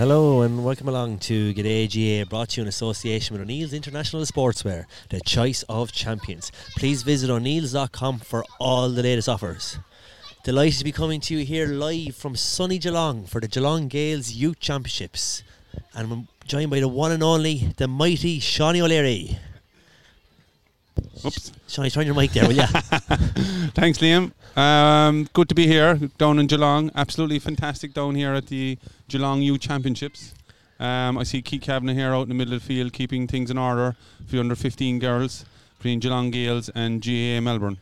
Hello and welcome along to G'day GAA, brought to you in association with O'Neill's International Sportswear, the choice of champions. Please visit o'neills.com for all the latest offers. Delighted to be coming to you here live from sunny Geelong for the Geelong Gales Youth Championships. And I'm joined by the one and only, the mighty Shawnee O'Leary. Oops. Shawnee, turn your mic there, will you? Thanks, Liam. Um, good to be here down in Geelong. Absolutely fantastic down here at the Geelong U Championships. Um, I see Keith Kavanagh here out in the middle of the field keeping things in order for the under 15 girls between Geelong Gales and GAA Melbourne.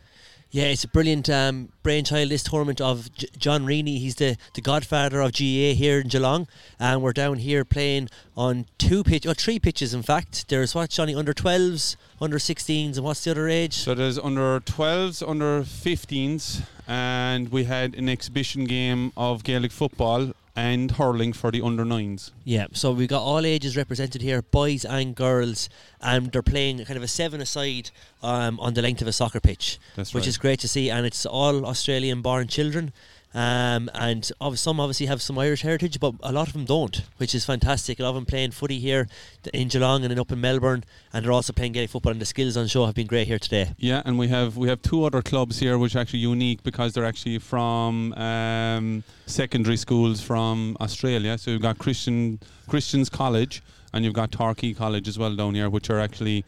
Yeah, it's a brilliant um, brainchild, this tournament of J- John Reaney. He's the, the godfather of GA here in Geelong. And we're down here playing on two pitch, or three pitches, in fact. There's what, Johnny, under 12s, under 16s, and what's the other age? So there's under 12s, under 15s, and we had an exhibition game of Gaelic football and hurling for the under 9s. Yeah, so we've got all ages represented here, boys and girls, and they're playing kind of a seven aside um, on the length of a soccer pitch, That's which right. is great to see. And it's all Australian born children. Um, and some obviously have some Irish heritage, but a lot of them don't, which is fantastic. A lot of them playing footy here in Geelong and then up in Melbourne, and they're also playing Gaelic football. And the skills on show have been great here today. Yeah, and we have we have two other clubs here which are actually unique because they're actually from um, secondary schools from Australia. So you've got Christian Christians College and you've got Torquay College as well down here, which are actually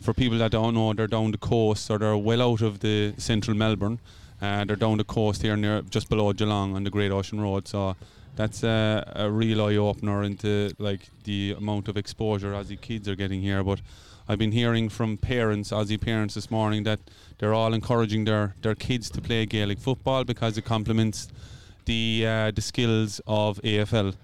for people that don't know, they're down the coast or they're well out of the central Melbourne. Uh, they're down the coast here near just below Geelong on the Great Ocean Road. So that's a, a real eye opener into like the amount of exposure Aussie kids are getting here. But I've been hearing from parents, Aussie parents this morning, that they're all encouraging their, their kids to play Gaelic football because it complements the uh, the skills of AFL.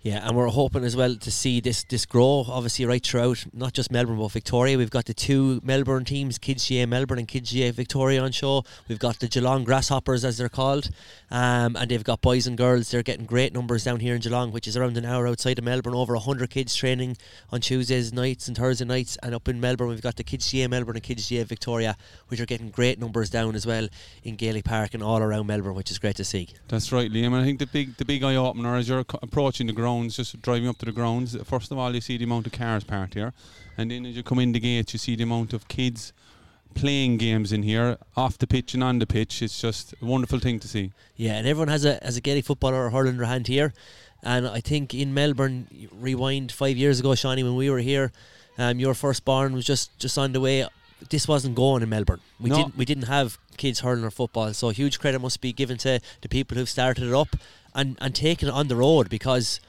Yeah, and we're hoping as well to see this this grow, obviously, right throughout not just Melbourne but Victoria. We've got the two Melbourne teams, Kids GA Melbourne and Kids GA Victoria on show. We've got the Geelong Grasshoppers, as they're called, um, and they've got boys and girls. They're getting great numbers down here in Geelong, which is around an hour outside of Melbourne. Over 100 kids training on Tuesdays nights and Thursday nights. And up in Melbourne, we've got the Kids GA Melbourne and Kids GA Victoria, which are getting great numbers down as well in Gaelic Park and all around Melbourne, which is great to see. That's right, Liam. And I think the big the big eye opener as you're approaching the grounds, just driving up to the grounds. First of all, you see the amount of cars parked here, and then as you come in the gates, you see the amount of kids playing games in here, off the pitch and on the pitch. It's just a wonderful thing to see. Yeah, and everyone has a has a Gaelic footballer or hurler in their hand here. And I think in Melbourne, rewind five years ago, Shawnee, when we were here, um, your firstborn was just, just on the way. This wasn't going in Melbourne. We No. didn't we didn't have kids hurling or football. So huge credit must be given to the people who've started it up and, and taken it on the road because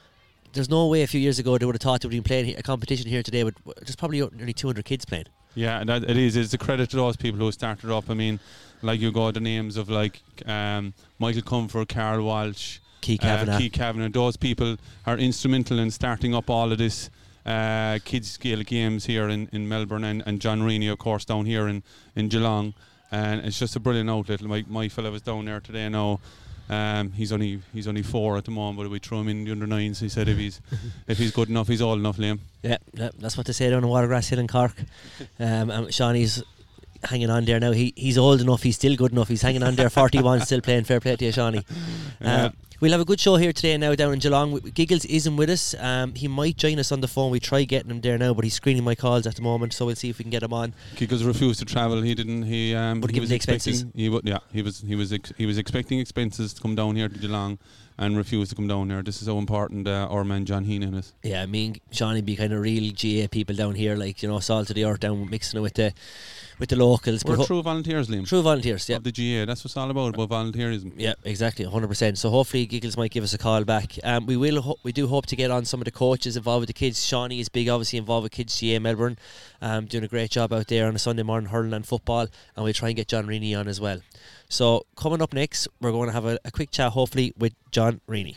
there's no way a few years ago they would have thought they would be playing a competition here today. But there's probably nearly 200 kids playing. Yeah, that, it is. It's a credit to those people who started up. I mean, like you go the names of like um, Michael Comfort, Carl Walsh, Key uh, Kavanagh. Keith Kavanagh. Those people are instrumental in starting up all of this uh, kids Gaelic games here in, in Melbourne and, and John Reaney, of course, down here in, in Geelong. And it's just a brilliant outlet. My, my fella was down there today now. Um, he's only he's only four at the moment, but we throw him in the under nines. He said if he's if he's good enough, he's old enough, Liam. Yeah, yeah, that's what they say down in Watergrass Hill in Cork. Um, and Shawnee's hanging on there now. He he's old enough. He's still good enough. He's hanging on there. Forty one, still playing. Fair play to you, Shawnee. Yeah. Uh, we'll have a good show here today now down in Geelong. Giggles isn't with us. Um, he might join us on the phone. We try getting him there now, but he's screening my calls at the moment. So we'll see if we can get him on. Giggles refused to travel. He didn't. He um. He was expecting. expenses. He would. Yeah. He was. He was. Ex- he was expecting expenses to come down here to Geelong, and refused to come down here. This is so important uh, our man John Heenan is. Yeah, me and Johnny be kind of real GA people down here, like you know, salt of the earth down, mixing it with the with the locals. We're ho- true volunteers, Liam. true volunteers. Yeah, Of the GA. That's what it's all about. About volunteerism. Yeah, exactly, 100%. So hopefully Giggles might give us a call back. Um, we will, ho- we do hope to get on some of the coaches involved with the kids. Shawnee is big, obviously involved with Kids GA Melbourne, um, doing a great job out there on a Sunday morning hurling and football, and we'll try and get John Reaney on as well. So coming up next, we're going to have a, a quick chat, hopefully, with John Reaney.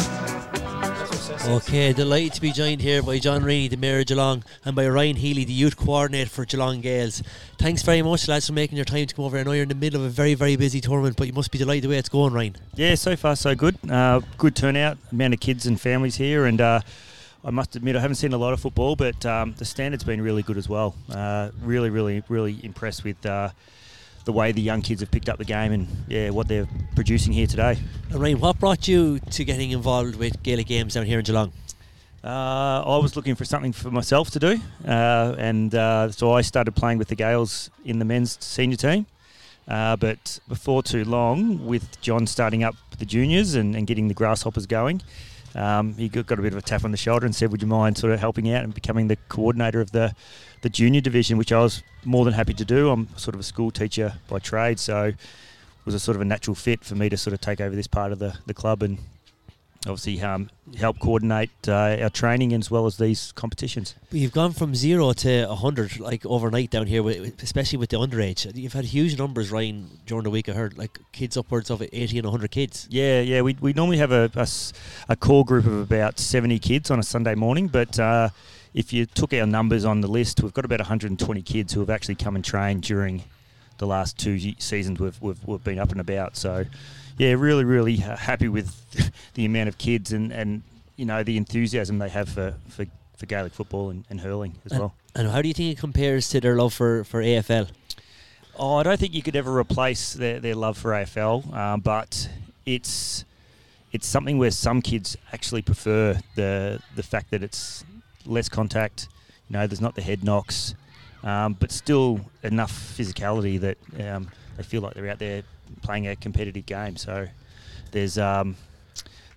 As we're Okay, delighted to be joined here by John Rainey, the Mayor of Geelong, and by Ryan Healy, the Youth Coordinator for Geelong Gales. Thanks very much, lads, for making your time to come over. I know you're in the middle of a very, very busy tournament, but you must be delighted the way it's going, Ryan. Yeah, so far so good. Uh, good turnout, amount of kids and families here, and uh, I must admit I haven't seen a lot of football, but um, the standard's been really good as well. Uh, really, really, really impressed with uh, the way the young kids have picked up the game and yeah, what they're producing here today. Ryan, what brought you to getting involved with Gaelic games down here in Geelong? Uh, I was looking for something for myself to do, uh, and uh, so I started playing with the Gales in the men's senior team. Uh, but before too long, with John starting up the juniors and, and getting the grasshoppers going, um, he got, got a bit of a tap on the shoulder and said, "Would you mind sort of helping out and becoming the coordinator of the the junior division?" Which I was more than happy to do. I'm sort of a school teacher by trade, so it was a sort of a natural fit for me to sort of take over this part of the, the club and obviously um, help coordinate uh, our training as well as these competitions. But you've gone from zero to 100 like overnight down here, with, especially with the underage. You've had huge numbers, Ryan, during the week. I heard like kids upwards of 80 and 100 kids. Yeah, yeah. We, we normally have a, a, a core group of about 70 kids on a Sunday morning, but uh, if you took our numbers on the list, we've got about 120 kids who have actually come and trained during the last two seasons we've, we've, we've been up and about. So yeah, really, really happy with the amount of kids and, and you know the enthusiasm they have for, for, for Gaelic football and, and hurling as and, well. And how do you think it compares to their love for, for AFL? Oh, I don't think you could ever replace their, their love for AFL, um, but it's it's something where some kids actually prefer the the fact that it's less contact. You know, there's not the head knocks, um, but still enough physicality that um, they feel like they're out there playing a competitive game. So there's um,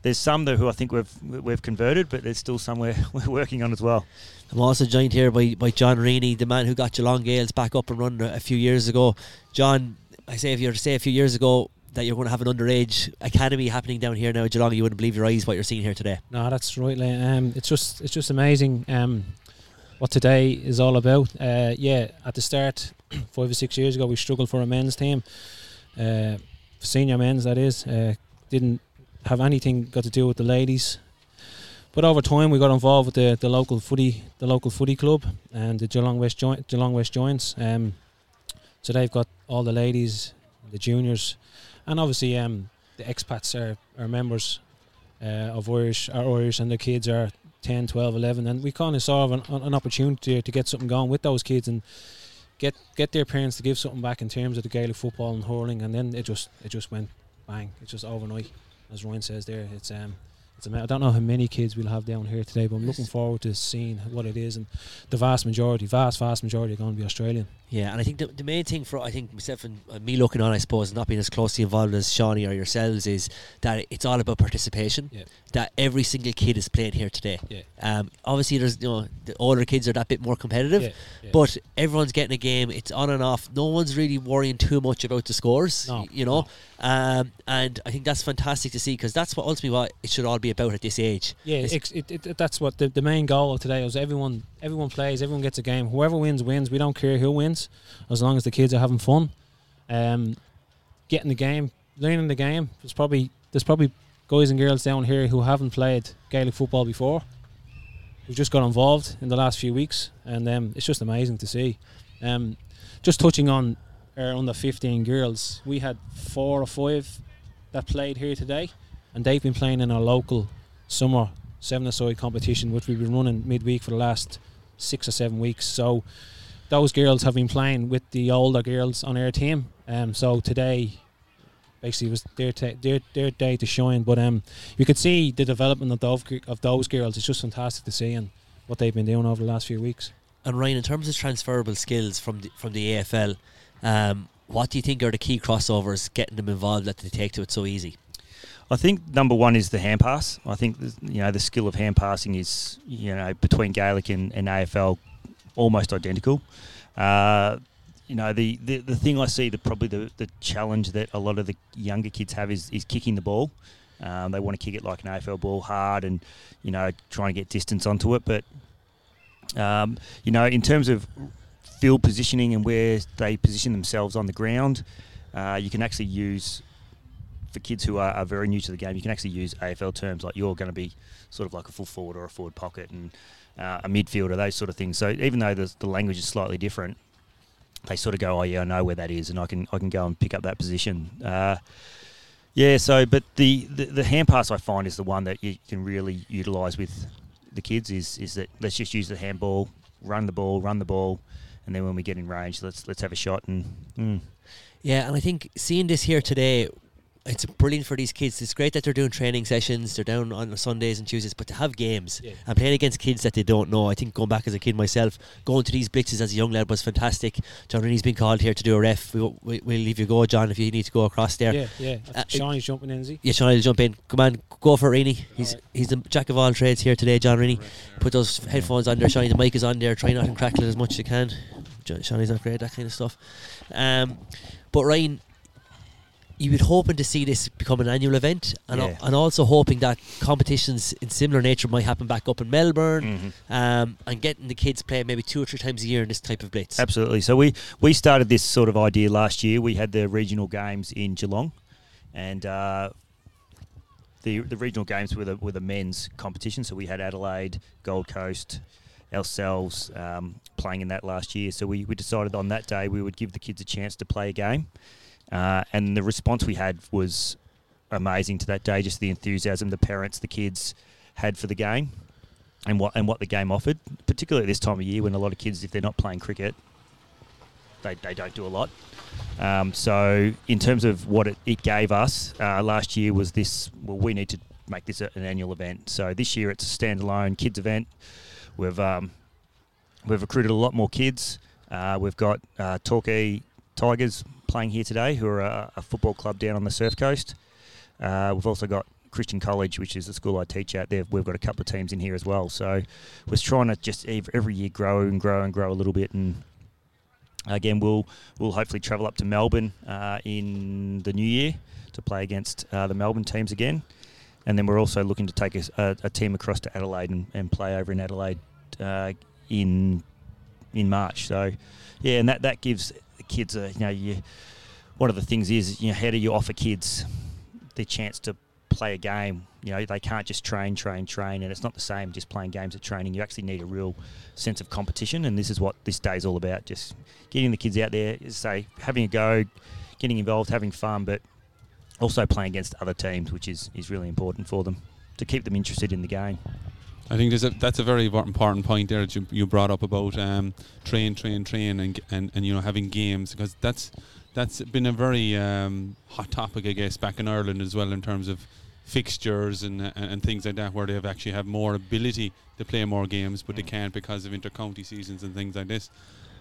there's some that who I think we've we've converted, but there's still some we're, we're working on as well. I'm also joined here by, by John Rainey, the man who got Geelong Gales back up and running a few years ago. John, I say if you were to say a few years ago that you're going to have an underage academy happening down here now at Geelong, you wouldn't believe your eyes what you're seeing here today. No, that's right. Um, it's just it's just amazing um, what today is all about. Uh, yeah, at the start, five or six years ago, we struggled for a men's team uh, senior men's that is, uh, didn't have anything got to do with the ladies. But over time, we got involved with the, the local footy the local footy club and the Geelong West Joint Geelong West Joints. Um, so they've got all the ladies, the juniors, and obviously um, the expats are, are members uh, of Irish are Irish, and the kids are 10, 12, 11, and we kind of saw an, an opportunity to get something going with those kids and get get their parents to give something back in terms of the Gaelic football and hurling, and then it just it just went bang. It's just overnight, as Ryan says there. It's um it's I don't know how many kids we'll have down here today, but I'm looking forward to seeing what it is. And the vast majority, vast vast majority, are going to be Australian. Yeah, and I think the, the main thing for I think myself and uh, me looking on, I suppose, not being as closely involved as Shawnee or yourselves, is that it's all about participation. Yeah. That every single kid is playing here today. Yeah. Um, obviously, there's you know the older kids are that bit more competitive, Yeah, yeah. but everyone's getting a game. It's on and off. No one's really worrying too much about the scores. No, you know, um, and I think that's fantastic to see because that's what ultimately what it should all be about at this age. Yeah, it, it, it, that's what the, the main goal of today was. Everyone everyone plays, everyone gets a game. Whoever wins wins. We don't care who wins, as long as the kids are having fun, um, getting the game, learning the game. There's probably there's probably guys and girls down here who haven't played Gaelic football before, who just got involved in the last few weeks, and um, it's just amazing to see. Um, just touching on our under 15 girls, we had four or five that played here today, and they've been playing in our local summer seven-a-side competition, which we've been running midweek for the last six or seven weeks. So those girls have been playing with the older girls on our team. Um, so today, basically, was their their their day to shine. But um, you could see the development of those of those girls. It's just fantastic to see and what they've been doing over the last few weeks. And Ryan, in terms of transferable skills from the, from the AFL, um, what do you think are the key crossovers getting them involved that they take to it so easy? I think number one is the hand pass. I think you know the skill of hand passing is you know between Gaelic and, and AFL almost identical. Uh, you know the, the, the thing I see the probably the, the challenge that a lot of the younger kids have is, is kicking the ball. Um, they want to kick it like an AFL ball hard and you know trying to get distance onto it. But um, you know in terms of field positioning and where they position themselves on the ground, uh, you can actually use for kids who are, are very new to the game, you can actually use AFL terms like you're going to be sort of like a full forward or a forward pocket and uh, a midfielder, those sort of things. So even though the, the language is slightly different, they sort of go, oh yeah, I know where that is, and I can I can go and pick up that position. Uh, yeah. So, but the, the the hand pass I find is the one that you can really utilise with the kids. Is is that let's just use the handball, run the ball, run the ball, and then when we get in range, let's let's have a shot and. Mm. Yeah, and I think seeing this here today it's brilliant for these kids. It's great that they're doing training sessions. They're down on Sundays and Tuesdays, but to have games Yeah. and playing against kids that they don't know. I think going back as a kid myself, going to these blitzes as a young lad was fantastic. John Rennie's been called here to do a ref. We, we, we'll leave you go, John, if you need to go across there. Yeah, yeah. Uh, Shawnee's jumping in, is he? Yeah, Sean, I'll jump in. Come on, go for Rainey. He's Alright. he's the jack of all trades here today, John Rainey. Put those headphones on there, Shiny. The mic is on there. Try not to crackle it as much as you can. Shawnee's not great at that kind of stuff. Um, but Ryan, you would hoping to see this become an annual event, and al- Yeah. and also hoping that competitions in similar nature might happen back up in Melbourne, Mhm. um, and getting the kids playing maybe two or three times a year in this type of blitz. Absolutely. So we we started this sort of idea last year. We had the regional games in Geelong, and uh, the the regional games were the were the men's competition. So we had Adelaide, Gold Coast, ourselves um, playing in that last year. So we, we decided on that day we would give the kids a chance to play a game, uh, and the response we had was amazing to that day. Just the enthusiasm the parents, the kids had for the game. And what and what the game offered, particularly at this time of year when a lot of kids, if they're not playing cricket, they, they don't do a lot. Um, so, in terms of what it, it gave us uh, last year, was this well, we need to make this an annual event. So, this year it's a standalone kids event. We've um, we've recruited a lot more kids. Uh, we've got uh, Torquay Tigers playing here today, who are a, a football club down on the surf coast. Uh, we've also got Christian College, which is the school I teach at. There, we've got a couple of teams in here as well. So, we're trying to just ev- every year grow and grow and grow a little bit and Again, we'll we'll hopefully travel up to Melbourne uh, in the new year to play against uh, the Melbourne teams again, and then we're also looking to take a, a, a team across to Adelaide and, and play over in Adelaide uh, in in March. So, yeah, and that, that gives kids are, you know you, one of the things is you know how do you offer kids the chance to play a game? You know they can't just train, train, train, and it's not the same just playing games at training. You actually need a real sense of competition, and this is what this day is all about. Just getting the kids out there, say having a go, getting involved, having fun, but also playing against other teams, which is, is really important for them to keep them interested in the game. I think there's a, that's a very important point there that you, you brought up about um, train, train, train, and, and and you know having games because that's that's been a very um, hot topic, I guess, back in Ireland as well in terms of fixtures and, and and things like that, where they have actually have more ability to play more games, but they can't because of intercounty seasons and things like this.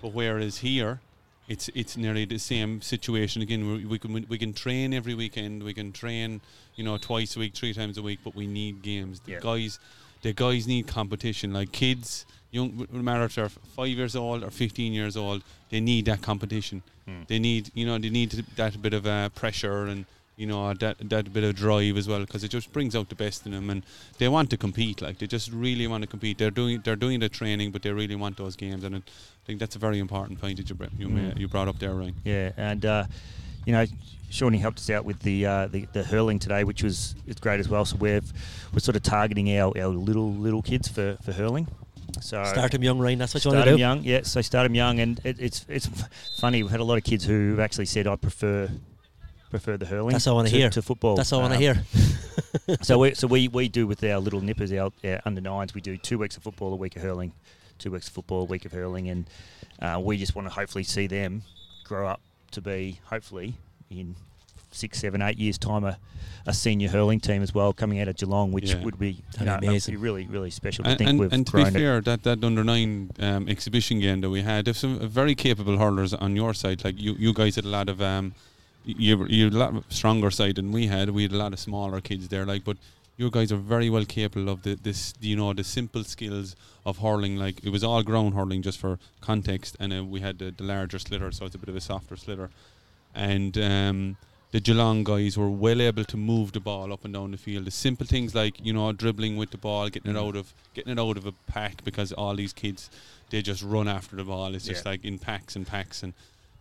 But whereas here, it's it's nearly the same situation again. We, we can we can train every weekend. We can train, you know, twice a week, three times a week. But we need games. The Yeah. guys, the guys need competition. Like kids, young, no matter if they're five years old or fifteen years old, they need that competition. Hmm. They need, you know, they need that bit of uh, pressure and you know that that bit of drive as well because it just brings out the best in them and they want to compete. Like they just really want to compete. They're doing they're doing the training, but they really want those games. And I think that's a very important point that you br- you, ma- Mm. you brought up there, Ryan. Yeah, and uh, you know, Shawnee helped us out with the, uh, the the hurling today, which was it's great as well. So we've we're sort of targeting our, our little little kids for, for hurling. So Start them young, Ryan. That's what you want start to them do. young, yeah. So start them young, and it, it's it's funny. We've had a lot of kids who have actually said, "I prefer prefer the hurling." That's all I wanna hear. to football. That's all I want Um, to hear. so we so we, we do with our little nippers, our, our under nines, we do two weeks of football, a week of hurling, two weeks of football, a week of hurling, and uh, we just want to hopefully see them grow up to be hopefully in six, seven, eight years time a, a senior hurling team as well coming out of Geelong, which Yeah. would be you know, amazing. be really really special. to And, think and, we've and to be grown it. fair, that, that under nine um, exhibition game that we had, there's some very capable hurlers on your side. Like you, you guys had a lot of um, you you had a lot stronger side than we had. We had a lot of smaller kids there, like, but you guys are very well capable of the, this, you know, the simple skills of hurling. Like it was all ground hurling, just for context, and uh, we had the, the larger sliotar, so it's a bit of a softer sliotar. and. Um, the Geelong guys were well able to move the ball up and down the field. The simple things like you know dribbling with the ball, getting it out of getting it out of a pack because all these kids they just run after the ball. It's just like in packs and packs and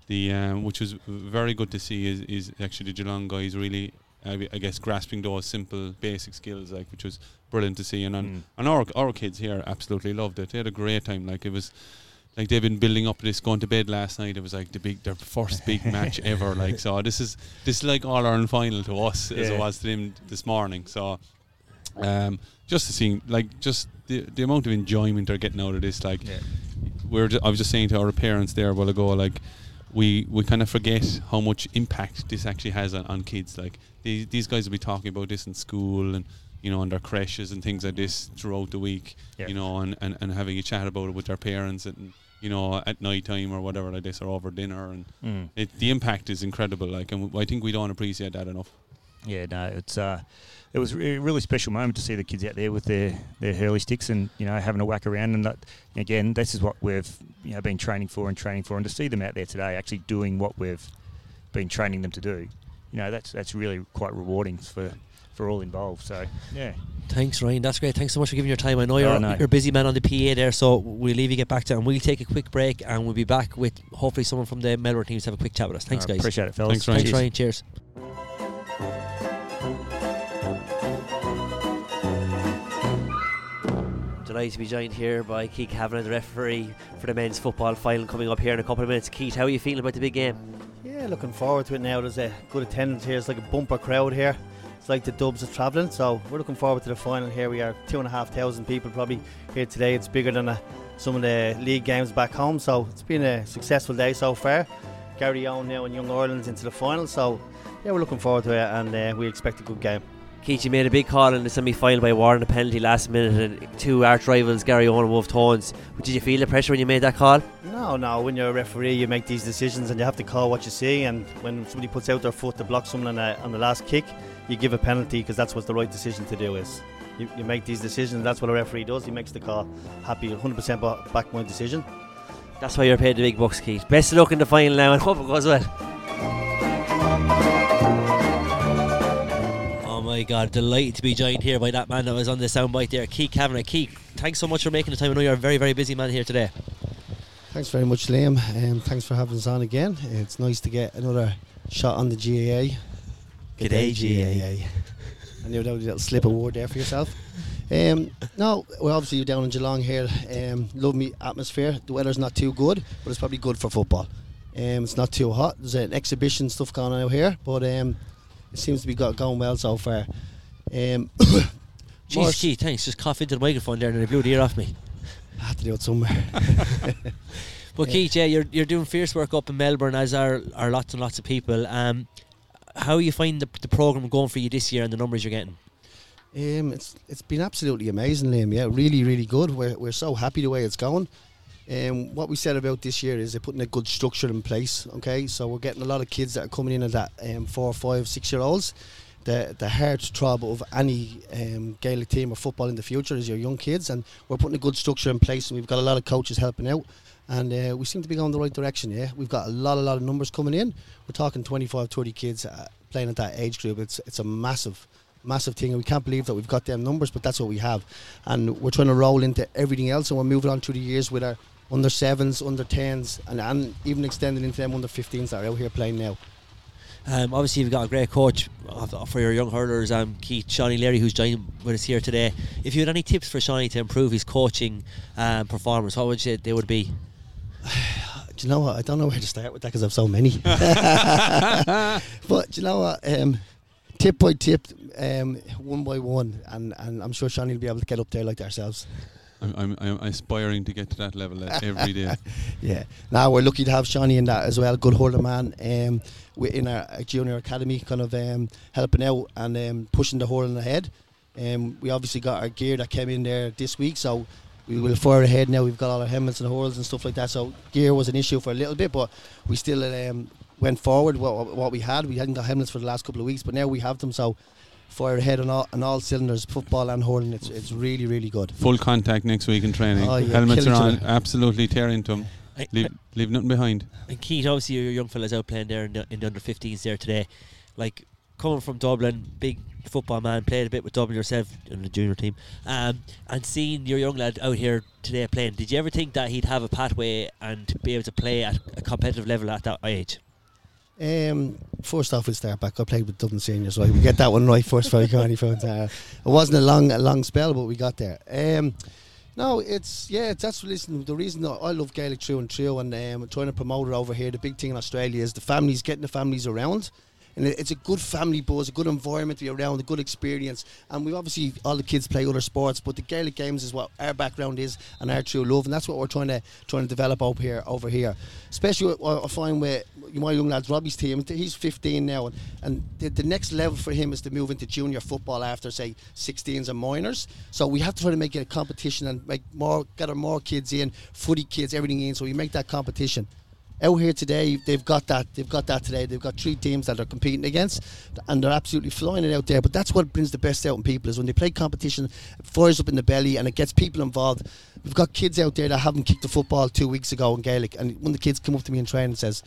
the um, which was very good to see is, is actually the Geelong guys really I, I guess grasping those simple basic skills, like which was brilliant to see. And on, Mm. and our our kids here absolutely loved it. They had a great time. Like it was. Like they've been building up this, going to bed last night. It was like the big, their first big match ever. Like so, this is this is like all Ireland final to us as it was to them this morning. So, um, just to see, like, just the the amount of enjoyment they're getting out of this. Like, Yeah. we're I was just saying to our parents there a while ago, like we we kind of forget how much impact this actually has on, on kids. Like these these guys will be talking about this in school and you know on their creches and things like this throughout the week. Yeah. You know, and, and, and having a chat about it with their parents and you know at night time or whatever like this or over dinner and Mm. it, the impact is incredible. Like and I think we don't appreciate that enough. Yeah, no, it's uh, it was a really special moment to see the kids out there with their, their hurley sticks and you know having a whack around and that again this is what we've you know been training for and training for and to see them out there today actually doing what we've been training them to do, you know that's that's really quite rewarding for for all involved. So yeah, Thanks, Ryan. That's great. Thanks so much for giving your time. I know you're, Oh, no. you're a busy man on the PA there, so we'll leave you get back to it. And we'll take a quick break and we'll be back with hopefully someone from the Melbourne teams to have a quick chat with us. Thanks, Uh, guys. Appreciate it, fellas. Thanks, Ryan. Thanks, Cheers. Ryan. Cheers. Delighted to be joined here by Keith Kavanagh, the referee for the men's football final coming up here in a couple of minutes. Keith, how are you feeling about the big game? Yeah, looking forward to it now. There's a good attendance here. It's like a bumper crowd here. It's like the Dubs are travelling, so we're looking forward to the final here. We are two and a half thousand people probably here today. It's bigger than uh some of the league games back home, so it's been a successful day so far. Garryowen now and Young Ireland's into the final, so yeah, we're looking forward to it and uh, we expect a good game. Keith, you made a big call in the semi final by warning a penalty last minute, and two arch rivals, Garryowen and Wolfe Tones. Did you feel the pressure when you made that call? No, no. When you're a referee, you make these decisions and you have to call what you see. And when somebody puts out their foot to block someone on, a, on the last kick, you give a penalty because that's what the right decision to do is. You, you make these decisions. That's what a referee does. He makes the call. Happy 100% back my decision. That's why you're paid the big bucks, Keith. Best of luck in the final now, and hope it goes well. My God! Delighted to be joined here by that man that was on the soundbite there, Keith Kavanagh. Keith, thanks so much for making the time. I know you're a very, very busy man here today. Thanks very much, Liam. Um, thanks for having us on again. It's nice to get another shot on the GAA. G'day, GAA. I knew that was a little slip of word there for yourself. Um, no, well, obviously you're down in Geelong here. Um, love me atmosphere. The weather's not too good, but it's probably good for football. Um, it's not too hot. There's an exhibition stuff going on out here, but um, it seems to be got, going well so far. Um, Jeez, Keith, thanks. Just cough into the microphone there, and it blew the ear off me. I had to do it somewhere. But Yeah. Keith, yeah, you're you're doing fierce work up in Melbourne, as are are lots and lots of people. Um, how you find the the program going for you this year and the numbers you're getting? Um, it's it's been absolutely amazing, Liam. Yeah, really, really good. We're we're so happy the way it's going. Um, what we said about this year is they're putting a good structure in place. Okay, so we're getting a lot of kids that are coming in at that um, four, five, six year olds. The the heart throb of any um, Gaelic team or football in the future is your young kids, and we're putting a good structure in place, and we've got a lot of coaches helping out. And uh, we seem to be going the right direction. Yeah, we've got a lot, a lot of numbers coming in. We're talking 25, 30 kids uh, playing at that age group. It's it's a massive, massive thing, and we can't believe that we've got them numbers, but that's what we have. And we're trying to roll into everything else, and we're moving on through the years with our under sevens, under tens, and, and even extending into them under 15s that are out here playing now. Um, obviously, you've got a great coach for your young hurlers, um, Keith Shawnee Leary, who's joining with us here today. If you had any tips for Shawnee to improve his coaching um, performance, what would you say they would be? Do you know what? I don't know where to start with that because I've so many. but do you know what? Um, tip by tip, um, one by one, and, and I'm sure Shawnee will be able to get up there like ourselves. I'm, I'm, I'm aspiring to get to that level uh, every day. Yeah. Now we're lucky to have Shawnee in that as well. Good hurler man. Um, we're in our junior academy, kind of um, helping out and um, pushing the hurling ahead. Um, we obviously got our gear that came in there this week, so we will fire ahead now. We've got all our helmets and hurls and stuff like that. So gear was an issue for a little bit, but we still um, went forward. What, what we had, we hadn't got helmets for the last couple of weeks, but now we have them. So fire ahead on all, on all cylinders, football and hurling. It's it's really really good. Full contact next week in training. Oh, yeah, Helmets are on. Absolutely tear into them. I- Leave, leave nothing behind. And Keith, obviously, your young fellas out playing there in the, in the under 15s there today. Like, coming from Dublin, big football man, played a bit with Dublin yourself in the junior team, um, and seeing your young lad out here today playing, did you ever think that he'd have a pathway and be able to play at a competitive level at that age? Um, first off, we'll start back. I played with Dublin Seniors, right? We get that one right first for Carney Phones. Uh, it wasn't a long, a long spell, but we got there. Um, no, it's yeah, that's listen. The reason that I love Gaelic through and through, and um, trying to promote it over here. The big thing in Australia is the families getting the families around. And it- it's a good family buzz, a good environment to be around, a good experience. And we obviously all the kids play other sports, but the Gaelic games is what our background is and our true love, and that's what we're trying to trying to develop over here. Over here, especially I find with my young lads, Robbie's team. He's 15 now, and, and the, the next level for him is to move into junior football after say 16s and minors. So we have to try to make it a competition and make more, gather more kids in, footy kids, everything in. So we make that competition out here today they've got that they've got that today they've got three teams that they're competing against and they're absolutely flying it out there but that's what brings the best out in people is when they play competition it fires up in the belly and it gets people involved we've got kids out there that haven't kicked a football two weeks ago in Gaelic and of the kids come up to me in training and says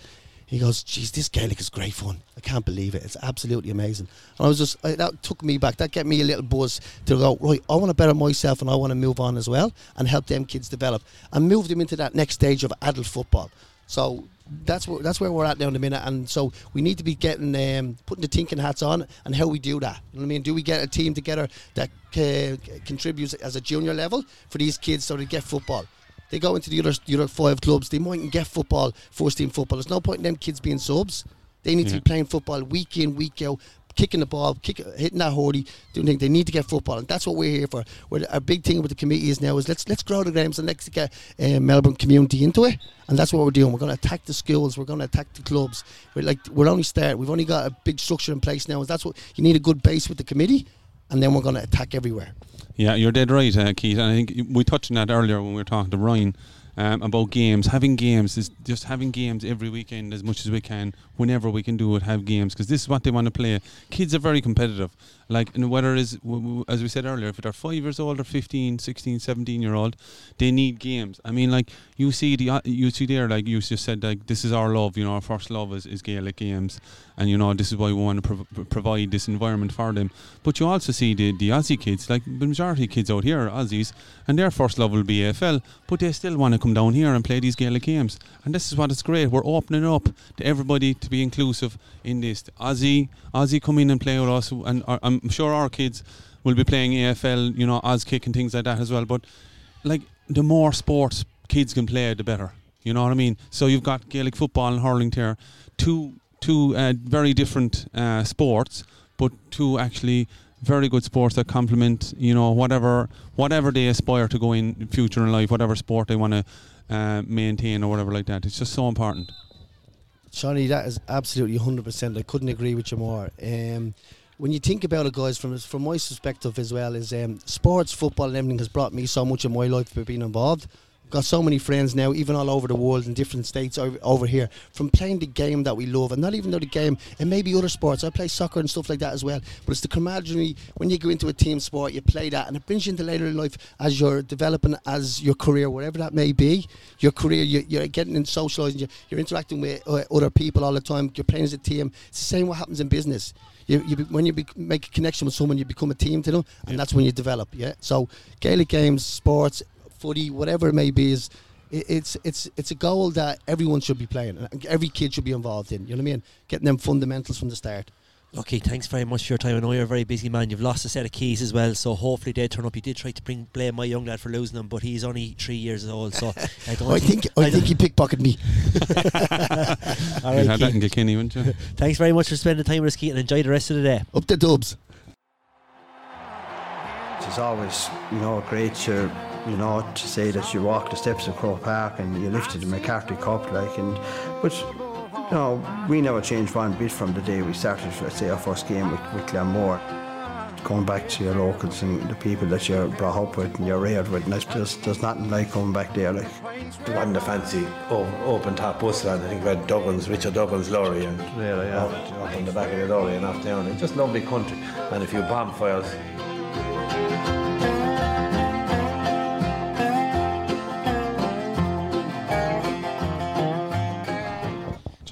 he goes, "Geez, this Gaelic is great fun. I can't believe it. It's absolutely amazing." And I was just I, that took me back. That gave me a little buzz to go right. I want to better myself, and I want to move on as well, and help them kids develop, and move them into that next stage of adult football. So that's where that's where we're at now in the minute, and so we need to be getting um, putting the thinking hats on, and how we do that. You know what I mean? Do we get a team together that uh, contributes as a junior level for these kids so they get football? They go into the other the other five clubs. They mightn't get football, first team football. There's no point in them kids being subs. They need to be playing football week in, week out, kicking the ball, kick, hitting that hurley, doing things. They need to get football, and that's what we're here for. We're, our big thing with the committee is now is let's let's grow the games and let's get uh, Melbourne community into it, and that's what we're doing. We're going to attack the schools. We're going to attack the clubs. We're like we're only starting. We've only got a big structure in place now. And that's what you need a good base with the committee, and then we're going to attack everywhere. Yeah, you're dead right, uh, Keith. And I think we touched on that earlier when we were talking to Ryan um, about games. Having games is just having games every weekend as much as we can, whenever we can do it. Have games because this is what they want to play. Kids are very competitive. Like, and whether is as we said earlier, if they're five years old or 15, 16, 17 year old, they need games. I mean, like you see the uh, you see there, like you just said, like this is our love. You know, our first love is, is Gaelic games, and you know this is why we want to prov- provide this environment for them. But you also see the the Aussie kids, like the majority of kids out here are Aussies, and their first love will be AFL, but they still want to come down here and play these Gaelic games. And this is what it's great. We're opening up to everybody to be inclusive in this. Aussie, Aussie come in and play with us, and our, I'm sure our kids will be playing AFL, you know, Auskick and things like that as well. But like the more sports kids can play, the better. You know what I mean? So you've got Gaelic football and hurling here, two two uh, very different uh, sports, but two actually very good sports that complement you know whatever whatever they aspire to go in future in life, whatever sport they want to uh, maintain or whatever like that. It's just so important. Shawnee, that is absolutely 100%. I couldn't agree with you more. Um, when you think about it, guys, from from my perspective as well, is um, sports, football, and everything has brought me so much in my life for being involved. Got so many friends now, even all over the world in different states over, over here, from playing the game that we love, and not even though the game, and maybe other sports. I play soccer and stuff like that as well. But it's the camaraderie when you go into a team sport, you play that, and it brings you into later in life as you're developing as your career, whatever that may be. Your career, you, you're getting in socialising, you're, you're interacting with uh, other people all the time. You're playing as a team. It's the same what happens in business. You, you be, when you be, make a connection with someone, you become a team to them, and that's when you develop. Yeah. So Gaelic games, sports, footy, whatever it may be, is it, it's it's it's a goal that everyone should be playing, and every kid should be involved in. You know what I mean? Getting them fundamentals from the start. Okay, thanks very much for your time. I know you're a very busy man. You've lost a set of keys as well, so hopefully they turn up. You did try to bring blame my young lad for losing them, but he's only three years old, so I don't I think I think he pickpocketed me. All you right, had that in Keith. Kilkenny, wouldn't you? Thanks very much for spending time with us, Keith, and enjoy the rest of the day. Up the dubs. It's always, you know, a great to, you know, to say that you walked the steps of Croke Park and you lifted the MacCarthy Cup, like, and, but, you know, we never changed one bit from the day we started, let's say, our first game with, with Glenmore. Going back to your locals and the people that you're brought up with and you're reared with, and there's, there's, there's nothing like coming back there, like. It wasn't a fancy o- open top bus van. I think we had Duggan's, Richard Duggan's lorry and Really, yeah. up, up on the back of the lorry and off down. It's just lovely country and a few bonfires.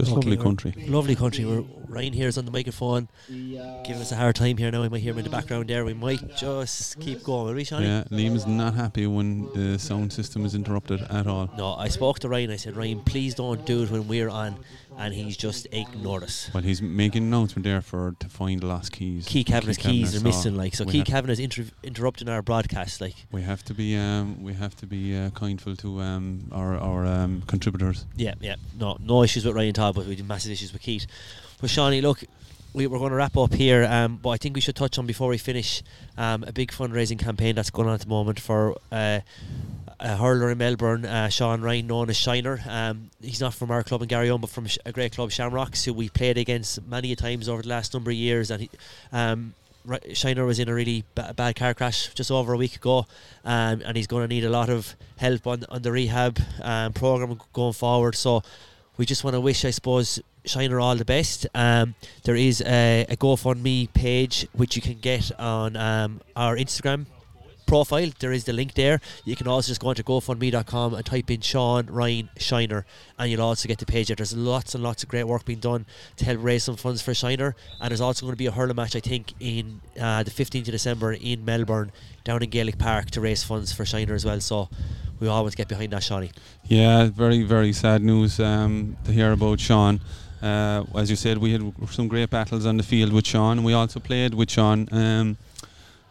Just Okay, lovely country. Lovely country. We're Ryan here is on the microphone, giving us a hard time here now. We might hear him in the background there. We might just keep going, will we, Shawnee? Yeah, Liam is not happy when the sound system is interrupted at all. No, I spoke to Ryan. I said, Ryan, please don't do it when we're on, and he's just ignored us. Well, he's making an announcement there for to find the lost keys. Key cabinet's keys cabinet, are missing, like so. Key have- cabinet is inter- interrupting our broadcast, like. We have to be um, we have to be uh, kindful to um, our our um, contributors. Yeah, yeah. No, no issues with Ryan Todd, but we have massive issues with Keith. But Shawnee, look, we, we're going to wrap up here, um, but I think we should touch on before we finish um, a big fundraising campaign that's going on at the moment for uh, a hurler in Melbourne, uh, Sean Ryan, known as Shiner. Um, he's not from our club in Garryowen, but from a great club, Shamrocks, who we played against many times over the last number of years. And he, um, Shiner was in a really ba- bad car crash just over a week ago, um, and he's going to need a lot of help on, on the rehab um, program going forward. So we just want to wish, I suppose, Shiner all the best. Um, there is a, a GoFundMe page which you can get on um, our Instagram profile. There is the link there. You can also just go onto GoFundMe.com and type in Sean Ryan Shiner, and you'll also get the page there. There's lots and lots of great work being done to help raise some funds for Shiner, and there's also going to be a hurling match, I think, in uh, the 15th of December in Melbourne, down in Gaelic Park, to raise funds for Shiner as well. So we all want get behind that, Shawnee. Yeah, very very sad news um, to hear about Sean. Uh, as you said, we had some great battles on the field with Sean. We also played with Sean um,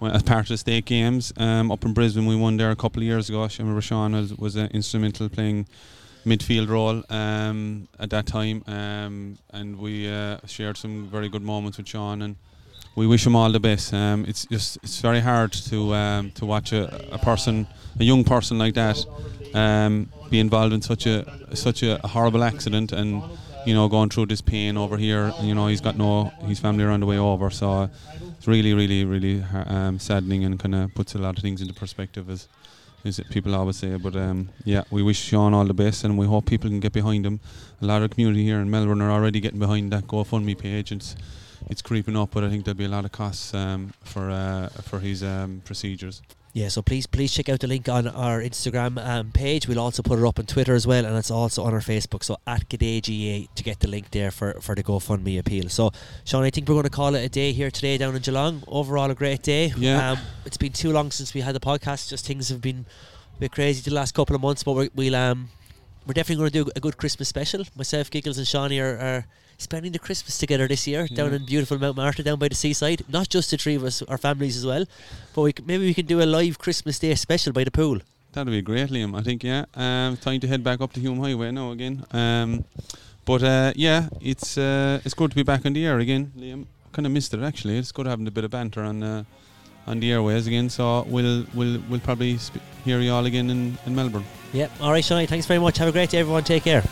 as part of the state games um, up in Brisbane. We won there a couple of years ago. I remember Sean was, was instrumental playing midfield role um, at that time, um, and we uh, shared some very good moments with Sean. And we wish him all the best. Um, it's just it's very hard to um, to watch a, a person, a young person like that, be involved in such a such a horrible accident and you know going through this pain over here. You know he's got no his family are on the way over, so it's really really really um, saddening and kind of puts a lot of things into perspective as. As people always say, but um, yeah, we wish Sean all the best, and we hope people can get behind him. A lot of community here in Melbourne are already getting behind that GoFundMe page. It's it's creeping up, but I think there'll be a lot of costs um, for uh, for his um, procedures. Yeah, so please, please check out the link on our Instagram um, page. We'll also put it up on Twitter as well, and it's also on our Facebook. So at G'dayGAA to get the link there for, for the GoFundMe appeal. So, Sean, I think we're going to call it a day here today down in Geelong. Overall, a great day. Yeah. Um, it's been too long since we had the podcast. Just things have been a bit crazy the last couple of months, but we're, we'll um, we're definitely going to do a good Christmas special. Myself, Giggles, and Shawnee are. are Spending the Christmas together this year down in beautiful Mount Martha, down by the seaside. Not just the three of us, our families as well, but we c- maybe we can do a live Christmas Day special by the pool. That'd be great, Liam. I think yeah. Um, time to head back up to Hume Highway now again. Um, but uh, yeah, it's uh, it's good to be back on the air again, Liam. Kind of missed it actually. It's good having a bit of banter on uh, on the airways again. So we'll we'll we'll probably sp- hear you all again in, in Melbourne. Yep. All right, Shani. Thanks very much. Have a great day, everyone. Take care.